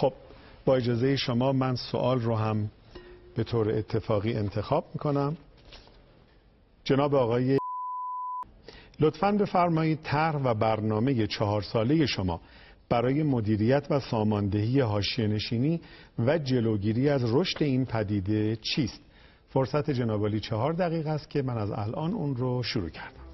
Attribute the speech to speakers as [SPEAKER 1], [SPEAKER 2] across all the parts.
[SPEAKER 1] خب با اجازه شما من سوال رو هم به طور اتفاقی انتخاب می‌کنم. جناب آقای لطفا بفرمایید طرح و برنامه چهار ساله شما برای مدیریت و ساماندهی حاشیه نشینی و جلوگیری از رشد این پدیده چیست؟ فرصت جنابالی چهار دقیقه است که من از الان اون رو شروع کردم.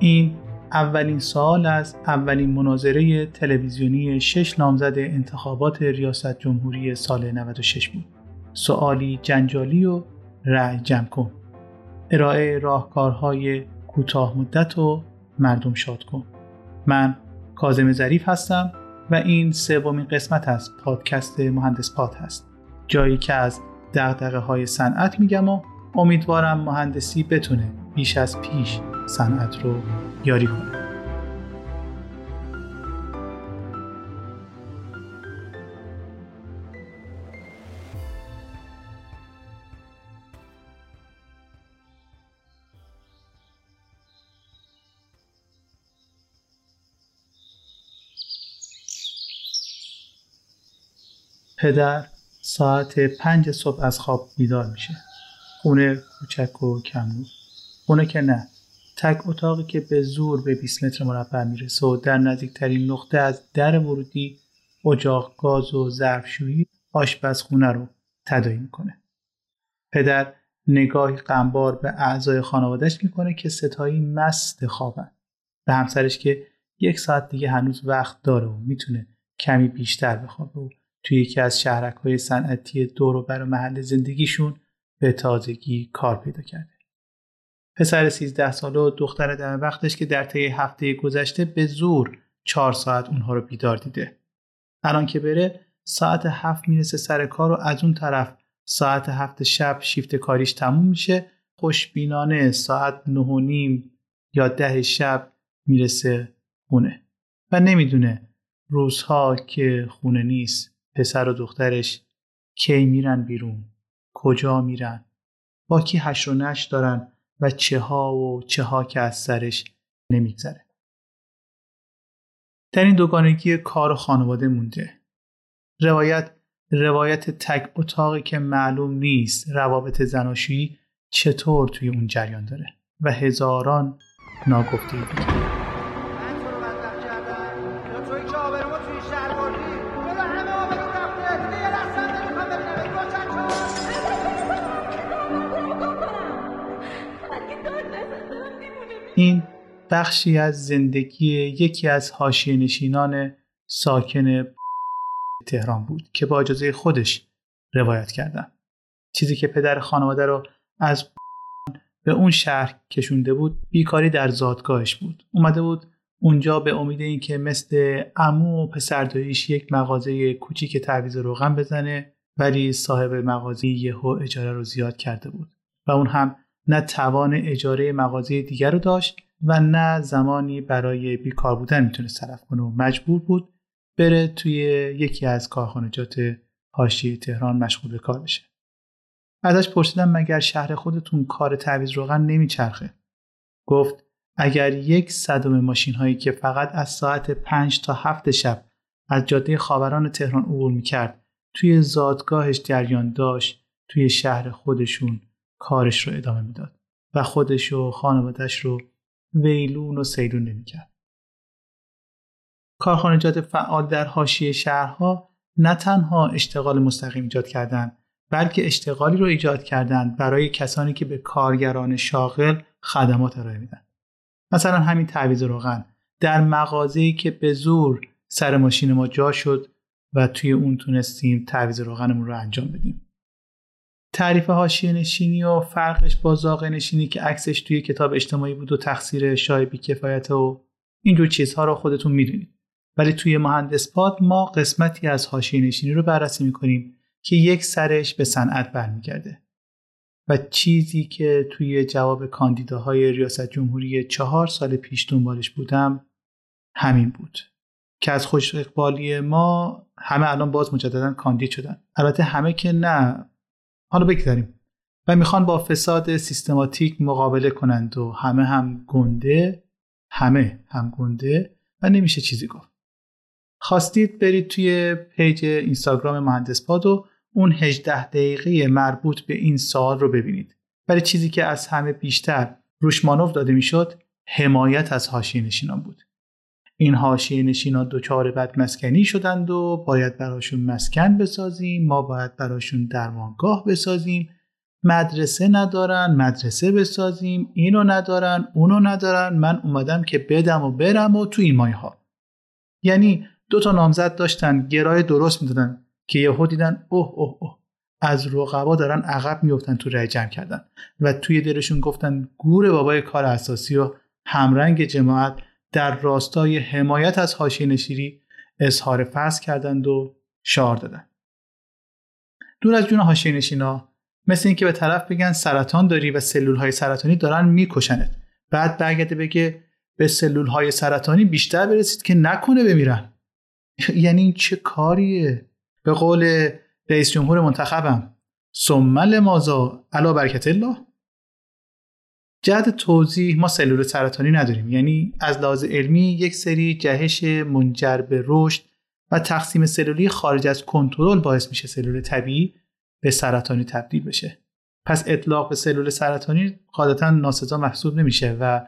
[SPEAKER 2] این اولین سوال از اولین مناظره تلویزیونی شش نامزد انتخابات ریاست جمهوری سال 96 بود. سوالی جنجالی و رأی جمع کن. ارائه راهکارهای کوتاه مدت و مردم شاد کن. من کازم ظریف هستم و این سومین قسمت از پادکست مهندس پاد هست. جایی که از دقدقه های صنعت میگم و امیدوارم مهندسی بتونه بیش از پیش صنعت رو یاری کنه. پدر ساعت پنج صبح از خواب بیدار میشه. خونه کوچک و کم خونه که نه. تک اتاقی که به زور به 20 متر مربع می‌رسه و در نزدیکترین نقطه از در ورودی اجاق گاز و ظرفشویی آشپزخونه رو تدایی می‌کنه. پدر نگاهی غمبار به اعضای خانوادهش می‌کنه که ستایی مست خوابن. به همسرش که یک ساعت دیگه هنوز وقت داره و می‌تونه کمی بیشتر بخوابه و توی یکی از شهرک های صنعتی دور و بر محل زندگیشون به تازگی کار پیدا کرده. پسر 13 ساله و دختر دم وقتش که در طی هفته گذشته به زور چهار ساعت اونها رو بیدار دیده. الان که بره ساعت هفت می‌رسه سر کار و از اون طرف ساعت هفت شب شیفت کاریش تموم میشه خوشبینانه ساعت نه و نیم یا ده شب می‌رسه خونه و نمی‌دونه روزها که خونه نیست پسر و دخترش کی میرن بیرون کجا میرن با کی هش و نش دارن و چه ها و چه ها که از سرش نمیگذره. در این دوگانگی کار و خانواده مونده. روایت روایت تک اتاقی که معلوم نیست روابط زناشویی چطور توی اون جریان داره و هزاران ناگفته دیگه. این بخشی از زندگی یکی از حاشیه نشینان ساکن تهران بود که با اجازه خودش روایت کردم چیزی که پدر خانواده رو از به اون شهر کشونده بود بیکاری در زادگاهش بود. اومده بود اونجا به امید اینکه مثل عمو و پسرداییش یک مغازه کوچیک تعویض روغن بزنه ولی صاحب مغازه یهو اجاره رو زیاد کرده بود. و اون هم نه توان اجاره مغازه دیگر رو داشت و نه زمانی برای بیکار بودن می‌تونست صرف کنه و مجبور بود بره توی یکی از کارخانجات حاشیه تهران مشغول به کار بشه. ازش پرسیدم مگر شهر خودتون کار تعویض روغن نمیچرخه؟ گفت اگر یک صدم ماشین هایی که فقط از ساعت پنج تا هفت شب از جاده خاوران تهران عبور می‌کرد توی زادگاهش جریان داشت توی شهر خودشون کارش رو ادامه می‌داد و خودش و خانوادش رو ویلون و سیلون نمی‌کرد. کارخانجات فعال در حاشیه شهرها نه تنها اشتغال مستقیم ایجاد کردند بلکه اشتغالی رو ایجاد کردند برای کسانی که به کارگران شاغل خدمات ارائه میدن. مثلا همین تعویض روغن در مغازه‌ای که به زور سر ماشین ما جا شد و توی اون تونستیم تعویض روغنمون رو انجام بدیم. تعریف حاشیه نشینی و فرقش با زاغ نشینی که عکسش توی کتاب اجتماعی بود و تقصیر شای کفایت و اینجور چیزها رو خودتون می‌دونید. ولی توی مهندس پاد ما قسمتی از حاشیه نشینی رو بررسی می‌کنیم که یک سرش به صنعت برمیگرده و چیزی که توی جواب کاندیداهای ریاست جمهوری چهار سال پیش دنبالش بودم همین بود که از خوش اقبالی ما همه الان باز مجددا کاندید شدن. البته همه که نه حالا بگذاریم. و می‌خوان با فساد سیستماتیک مقابله کنند و همه هم گنده همه هم گنده و نمیشه چیزی گفت. خواستید برید توی پیج اینستاگرام مهندس پاد و اون 18 دقیقه مربوط به این سوال رو ببینید. ولی چیزی که از همه بیشتر روش مانوف داده می‌شد حمایت از حاشیه نشینان بود. این حاشیه نشینان دچار بدمسکنی شدند و باید براشون مسکن بسازیم. ما باید براشون درمانگاه بسازیم. مدرسه ندارن مدرسه بسازیم. اینو ندارن اونو ندارن. من اومدم که بدم و برم و تو این مایه ها یعنی دو تا نامزد داشتن گرای درست می‌دادن که یهو دیدن اوه اوه اوه. از رقبا دارن عقب میفتن تو رای جمع کردن. و توی دلشون گفتن گور بابای کار اساسی و همرنگ جماعت در راستای حمایت از حاشیه نشیری اظهار فصل کردند و شعار دادن دور از جون حاشیه نشینا مثل اینکه به طرف بگن سرطان داری و سلول های سرطانی دارن میکشنت. بعد برگرده بگه به سلول های سرطانی بیشتر برسید که نکنه بمیرن. یعنی این چه کاریه؟ به قول رئیس جمهور منتخبم سمل مازا علا برکت الله. جهت توضیح ما سلول سرطانی نداریم. یعنی از لحاظ علمی یک سری جهش منجر به رشد و تقسیم سلولی خارج از کنترل باعث میشه سلول طبیعی به سرطانی تبدیل بشه. پس اطلاق به سلول سرطانی قاعدتا ناسزا محسوب نمیشه و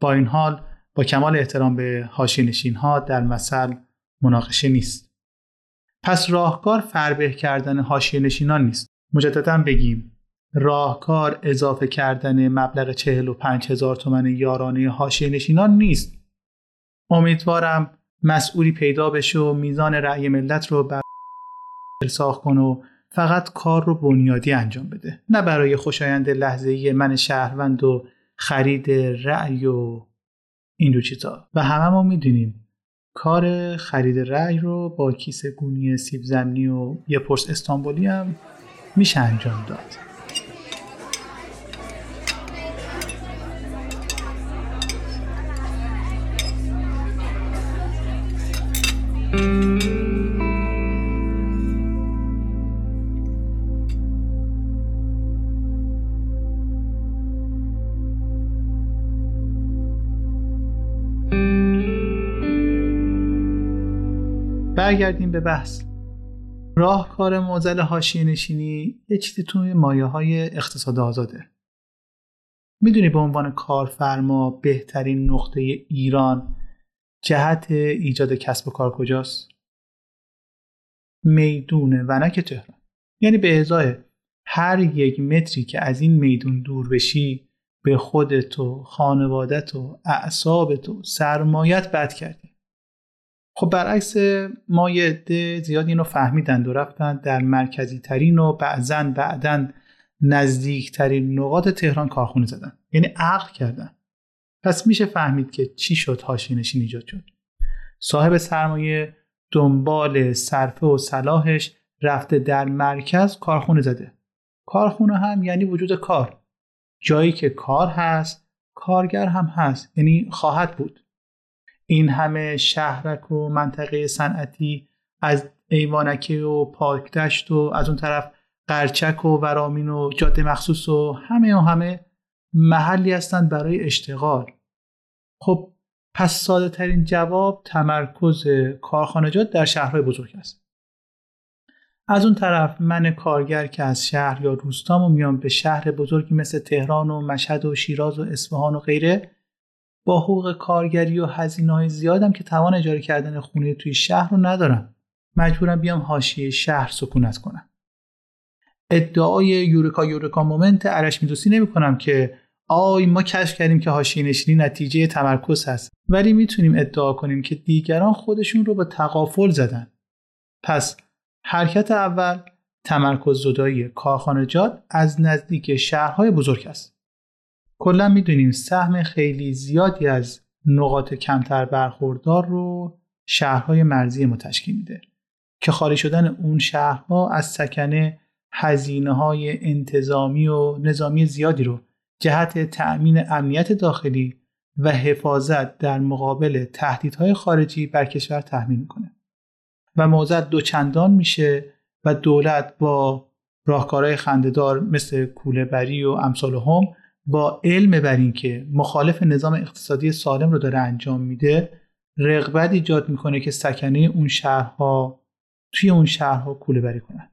[SPEAKER 2] با این حال با کمال احترام به حاشیه ها در مثل مناقشه نیست. پس راهکار فربه کردن حاشیه نشینان نیست. مجددا بگیم راهکار اضافه کردن مبلغ 45 هزار تومن یارانه حاشیه نشینان نیست. امیدوارم مسئولی پیدا بشه و میزان رأی ملت رو بر ساخت کن و فقط کار رو بنیادی انجام بده. نه برای خوشایند لحظه من شهروند و خرید رأی و این دو چیزا. و همه ما می‌دونیم کار خرید رأی رو با کیسه گونی سیب زمینی و یه پرس استانبولی هم میشه انجام داد. برگردیم به بحث. راهکار موزل حاشیه نشینی یه چیزی توی مایه های اقتصاد آزاده. می‌دونی به عنوان کارفرما بهترین نقطه ایران جهت ایجاد کسب و کار کجاست؟ میدون ونک تهران. یعنی به ازای هر یک متری که از این میدون دور بشی به خودت و خانوادت و اعصابت و سرمایت بد کردی. خب برعکس ما یه عده زیاد اینو فهمیدند و رفتن در مرکزی ترین و بعضا بعدا نزدیک ترین نقاط تهران کارخونه زدن. یعنی عقل کردن. پس میشه فهمید که چی شد هاشینشین ایجاد شد. صاحب سرمایه دنبال صرفه و صلاحش رفته در مرکز کارخونه زده. کارخونه هم یعنی وجود کار. جایی که کار هست کارگر هم هست. یعنی خواهد بود. این همه شهرک و منطقه صنعتی از ایوانکی و پارک دشت و از اون طرف قرچک و ورامین و جاده مخصوص و همه و همه محلی هستند برای اشتغال. خب پس ساده ترین جواب تمرکز کارخانجات در شهرهای بزرگ است. از اون طرف من کارگر که از شهر یا روستامو میام به شهر بزرگی مثل تهران و مشهد و شیراز و اصفهان و غیره با حقوق کارگری و هزینه های زیادم که توان اجاره کردن خونه توی شهر رو ندارم. مجبورم بیام حاشیه شهر سکونت کنم. ادعای یورکا یورکا مومنت عرش میدوسی نمی کنم که آی ما کشف کردیم که حاشیه نشینی نتیجه تمرکز هست. ولی می‌تونیم ادعا کنیم که دیگران خودشون رو به تقافل زدن. پس حرکت اول تمرکز زدایی کارخانجات از نزدیک شهرهای بزرگ است. کلا می‌دونیم سهم خیلی زیادی از نقاط کمتر برخوردار رو شهرهای مرزی ما تشکیل میده که خالی شدن اون شهرها از سکنه هزینه های انتظامی و نظامی زیادی رو جهت تأمین امنیت داخلی و حفاظت در مقابل تهدیدهای خارجی بر کشور تحمیل می‌کنه و موضع دوچندان میشه و دولت با راهکارهای خندهدار مثل کوله بری و امثال هم با علم بر اینکه مخالف نظام اقتصادی سالم رو داره انجام میده رغبت ایجاد می‌کنه که سکنه اون شهرها توی اون شهرها کوله بری کنن.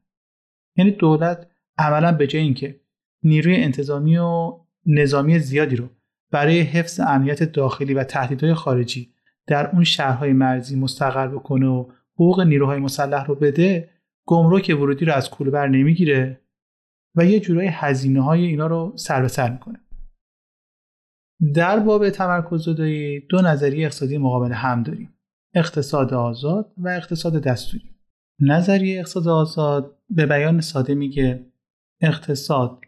[SPEAKER 2] یعنی دولت عملا به جای اینکه نیروی انتظامی و نظامی زیادی رو برای حفظ امنیت داخلی و تهدیدهای خارجی در اون شهرهای مرزی مستقر بکنه و حقوق نیروهای مسلح رو بده گمرک ورودی رو از بر نمی‌گیره. و یه جورای هزینه های اینا رو سر به سر می‌کنه. در باب تمرکز زدایی دو نظریه اقتصادی مقابل هم داریم. اقتصاد آزاد و اقتصاد دستوری. نظریه اقتصاد آزاد به بیان ساده میگه اقتصاد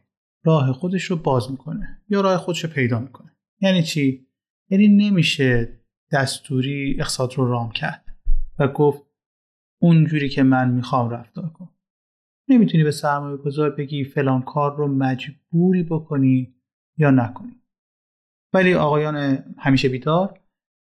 [SPEAKER 2] راه خودش رو باز می‌کنه یا راه خودش رو پیدا می‌کنه. یعنی چی؟ یعنی نمیشه دستوری اقتصاد رو رام کرد و گفت اونجوری که من می‌خوام رفتار کن نمی‌تونی به سرمایه گذار بگی فلان کار رو مجبوری بکنی یا نکنی. ولی آقایان همیشه بیدار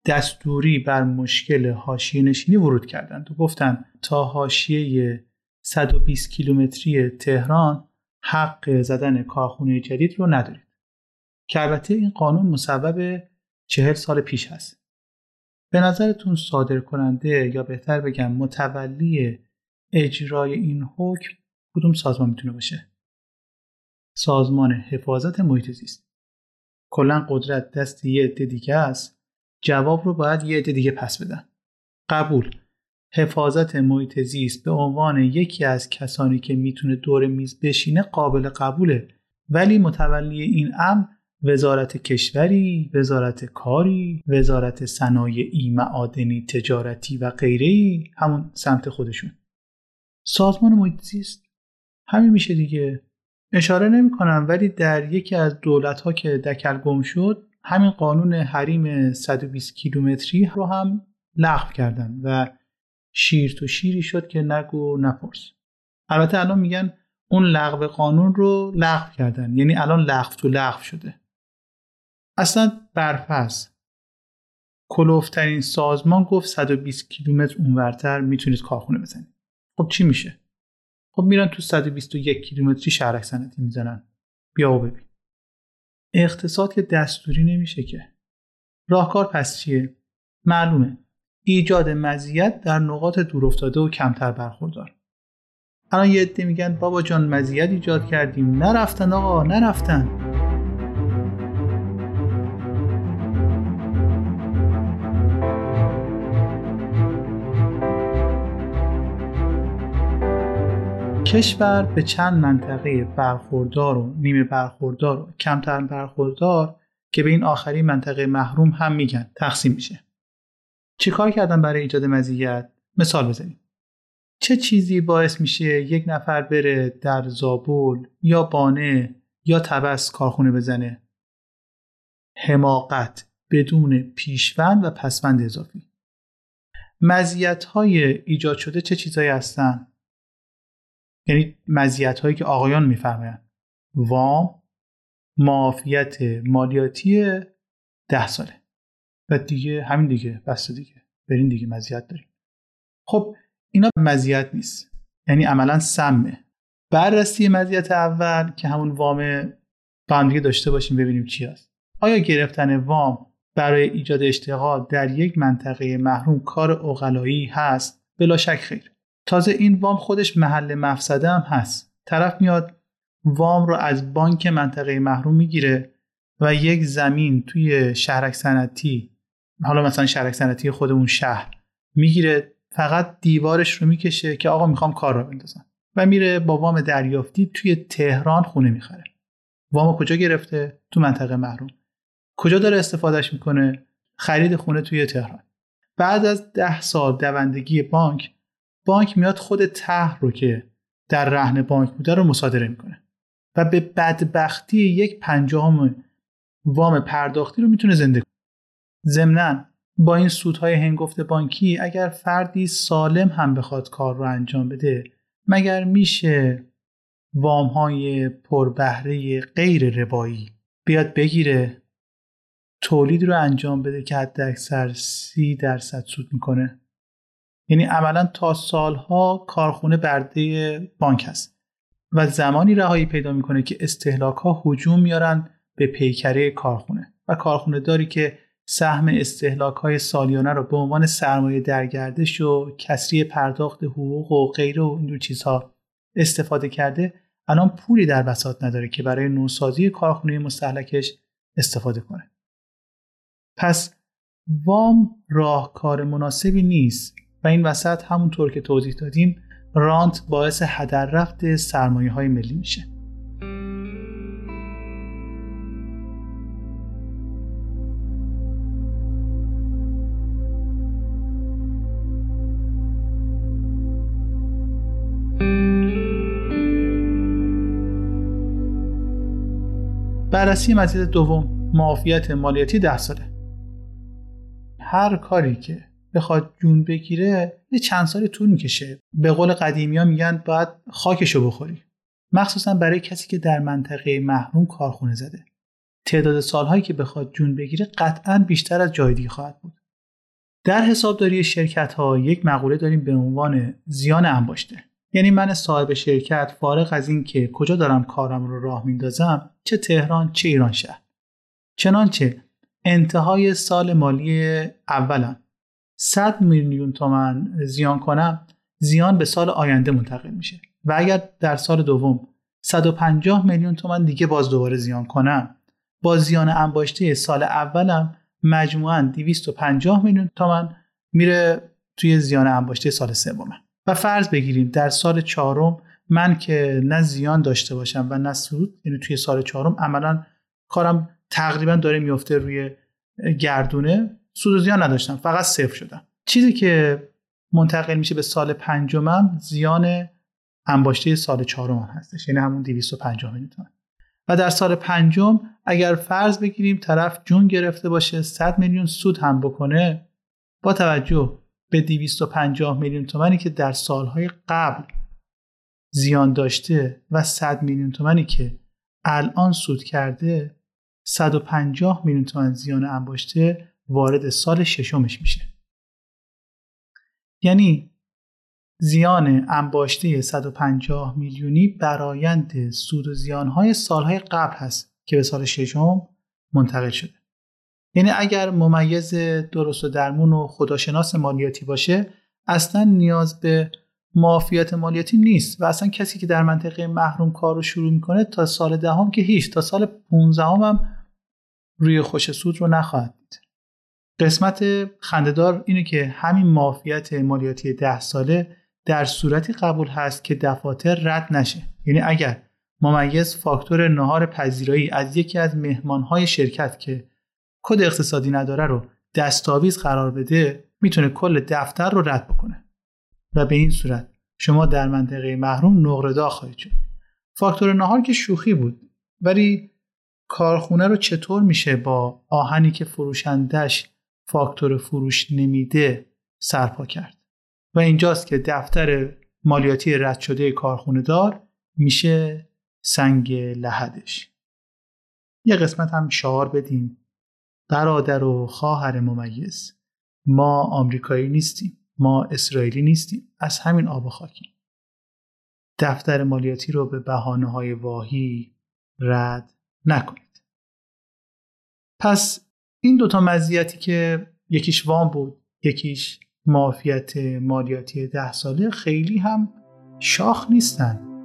[SPEAKER 2] دستوری بر مشکل حاشیه نشینی ورود کردند و گفتند تا حاشیه 120 کیلومتری تهران حق زدن کارخونه جدید رو ندارید. که البته این قانون مصوب چهل سال پیش هست. به نظرتون صادر کننده یا بهتر بگم متولی اجرای این حکم کدوم سازمان می‌تونه باشه؟ سازمان حفاظت محیط زیست. کلا قدرت دست یه عده دیگه است جواب رو باید یه عده دیگه پس بدن. قبول. حفاظت محیط زیست به عنوان یکی از کسانی که می‌تونه دور میز بشینه قابل قبوله. ولی متولی این امر وزارت کشوری، وزارت کاری، وزارت صنایعی، معادنی، تجارتی و غیره همون سمت خودشون. سازمان محیط زیست همین میشه دیگه. اشاره نمی کنم ولی در یکی از دولت ها که دکل گم شد همین قانون حریم 120 کیلومتری رو هم لغو کردن و شیر تو شیری شد که نگو نپرس. البته الان میگن اون لغو قانون رو لغو کردن یعنی الان لغو تو لغو شده. اصلا برفرض کلوفترین سازمان گفت 120 کیلومتر اونورتر می‌تونید کارخونه بزنید. خب چی میشه؟ خب میرن تو 121 کیلومتری شهرک صنعتی می‌زنن. بیا و ببین. اقتصاد که دستوری نمیشه که. راهکار پس چیه؟ معلومه. ایجاد مزیت در نقاط دورافتاده و کمتر برخوردار. الان یه عده میگن بابا جان مزیت ایجاد کردیم. نرفتن آقا نرفتن. کشور به چند منطقه برخوردار و نیمه برخوردار و کمتر برخوردار که به این آخری منطقه محروم هم میگن تقسیم میشه. چیکار کردن برای ایجاد مزیت؟ مثال بزنیم. چه چیزی باعث میشه یک نفر بره در زابول یا بانه یا تبس کارخونه بزنه؟ حماقت بدون پیشوند و پسوند اضافی. مزیت های ایجاد شده چه چیزهایی هستن؟ یعنی مزیت هایی که آقایان میفرمایند. وام معافیت مالیاتی ده ساله. و دیگه همین دیگه بس دیگه. برین دیگه مزیت داریم. خب اینا مزیت نیست. یعنی عملا سمه. بررسی مزیت اول که همون وام با هم دیگه داشته باشیم ببینیم چی هست. آیا گرفتن وام برای ایجاد اشتغال در یک منطقه محروم کار اقلایی هست؟ بلا شک خیر. تازه این وام خودش محل مفسده هم هست. طرف میاد وام رو از بانک منطقه محروم می‌گیره و یک زمین توی شهرک صنعتی حالا مثلا شهرک صنعتی خود اون شهر می‌گیره فقط دیوارش رو می‌کشه که آقا می‌خوام کار رو بندازم. و میره با وام دریافتی توی تهران خونه می‌خره. وام کجا گرفته؟ تو منطقه محروم. کجا داره استفادهش می‌کنه؟ خرید خونه توی تهران. بعد از ده سال دوندگی بانک بانک میاد خود ته رو که در رهن بانک بوده رو مصادره می‌کنه. و به بدبختی یک پنجم وام پرداختی رو می‌تونه زنده کنه. ضمنا با این سودهای هنگفت بانکی اگر فردی سالم هم بخواد کار رو انجام بده مگر میشه وام های پربهره غیر ربایی بیاد بگیره تولید رو انجام بده که حد اکثر سی درصد سود می‌کنه؟ یعنی عملا تا سالها کارخونه برده بانک هست. و زمانی رهایی پیدا می‌کنه که استهلاک ها هجوم میارن به پیکره کارخونه. و کارخونه داری که سهم استهلاک های سالیانه رو به عنوان سرمایه درگردش و کسری پرداخت حقوق و غیره و این چیزها استفاده کرده الان پولی در بساط نداره که برای نوسازی کارخونه مستحلکش استفاده کنه. پس وام راهکار مناسبی نیست و این وسط همونطور که توضیح دادیم رانت باعث هدر رفت سرمایه های ملی میشه. بررسی مزید دوم معافیت مالیاتی ده ساله. هر کاری که بخواد جون بگیره یه چند سالی طول می‌کشه. به قول قدیمی ها میگن باید خاکشو بخوری. مخصوصا برای کسی که در منطقه محروم کارخونه زده. تعداد سالهایی که بخواد جون بگیره قطعا بیشتر از جای دیگه خواهد بود. در حسابداری شرکت ها یک مقوله داریم به عنوان زیان انباشته. یعنی من صاحب شرکت فارغ از این که کجا دارم کارم رو راه میندازم چه تهران چه ایران شهر. چنانچه انتهای سال مالی اولم. 100 میلیون تومن زیان کنم زیان به سال آینده منتقل میشه. و اگر در سال دوم 150 میلیون تومن دیگه باز دوباره زیان کنم با زیان انباشته سال اولم مجموعا 250 میلیون تومن میره توی زیان انباشته سال سومه. و فرض بگیریم در سال چهارم من که نه زیان داشته باشم و نه سود یعنی توی سال چهارم عملا کارم تقریبا داره میفته روی گردونه. سود و زیان نداشتم فقط صفر شدم. چیزی که منتقل میشه به سال پنجمم زیان انباشته سال چهارم هستش یعنی همون 250 میلیون تومن. و در سال پنجم اگر فرض بگیریم طرف جون گرفته باشه 100 میلیون سود هم بکنه با توجه به 250 میلیون تومنی که در سالهای قبل زیان داشته و 100 میلیون تومنی که الان سود کرده 150 میلیون تومن زیان انباشته وارد سال ششمش میشه. یعنی زیان انباشته 150 میلیونی برایند سود و زیانهای سالهای قبل هست که به سال ششم منتقل شده. یعنی اگر ممیز درست و درمون و خداشناس مالیاتی باشه اصلا نیاز به معافیت مالیاتی نیست و اصلا کسی که در منطقه محروم کار رو شروع می‌کنه تا سال دهم که هیچ تا سال 15 هم روی خوش سود رو نخواهد دید. قسمت خندهدار اینه که همین معافیت مالیاتی ده ساله در صورتی قبول هست که دفاتر رد نشه. یعنی اگر ممیز فاکتور نهار پذیرایی از یکی از مهمانهای شرکت که کد اقتصادی نداره رو دستاویز قرار بده می‌تونه کل دفتر رو رد بکنه. و به این صورت شما در منطقه محروم نقره‌دا خواهید شد. فاکتور نهار که شوخی بود ولی کارخونه رو چطور میشه با آهنی که فروشندش فاکتور فروش نمیده سرپا کرد. و اینجاست که دفتر مالیاتی رد شده کارخونه دار میشه سنگ لحدش. یه قسمت هم شعار بدیم. برادر و خواهر ممیز. ما آمریکایی نیستیم. ما اسرائیلی نیستیم. از همین آب و خاکیم. دفتر مالیاتی رو به بحانه های واهی رد نکنید. پس این دوتا مزیتی که یکیش وام بود یکیش معافیت مالیاتی ده ساله خیلی هم شاخ نیستن.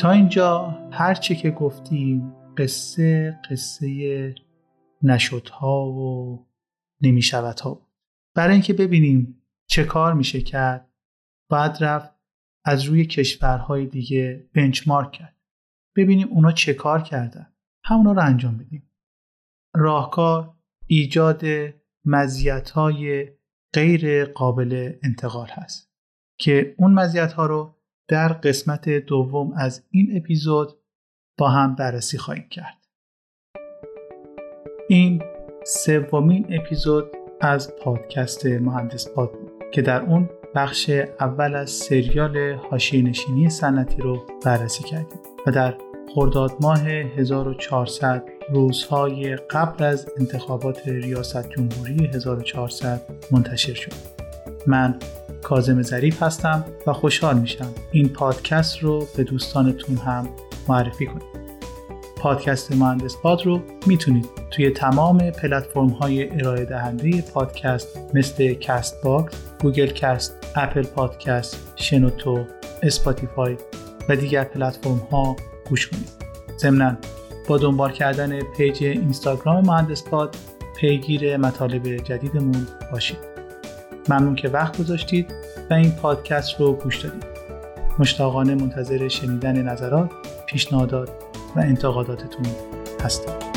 [SPEAKER 2] تا اینجا هرچی که گفتیم قصه قصه نشدها و نمیشودها بود. برای اینکه ببینیم چه کار میشه کرد باید رفت از روی کشورهای دیگه بنچمارک کرد. ببینیم اونا چه کار کردن. همونا رو انجام بدیم. راهکار ایجاد مزیت‌های غیر قابل انتقال هست که اون مزیت‌ها رو در قسمت دوم از این اپیزود با هم بررسی خواهیم کرد. این سومین اپیزود از پادکست مهندس پاد بود. که در اون بخش اول از سریال حاشیه نشینی سنتی رو بررسی کردیم و در خرداد ماه 1400 روزهای قبل از انتخابات ریاست جمهوری 1400 منتشر شد. من کازم ظریف هستم و خوشحال میشم این پادکست رو به دوستانتون هم معرفی کنید. پادکست مهندس پاد رو می‌تونید توی تمام پلتفرم های ارائه دهنده پادکست مثل Castbox، Google Cast، Apple Podcast، شنوتو، Spotify و دیگر پلتفرم ها گوش کنید. ضمنا با دنبال کردن page اینستاگرام مهندس پاد پیگیر مطالب جدیدمون باشید. ممنون که وقت گذاشتید و این پادکست رو گوش دادید. مشتاقانه منتظر شنیدن نظرات، پیشنهادات و انتقاداتتون هستم.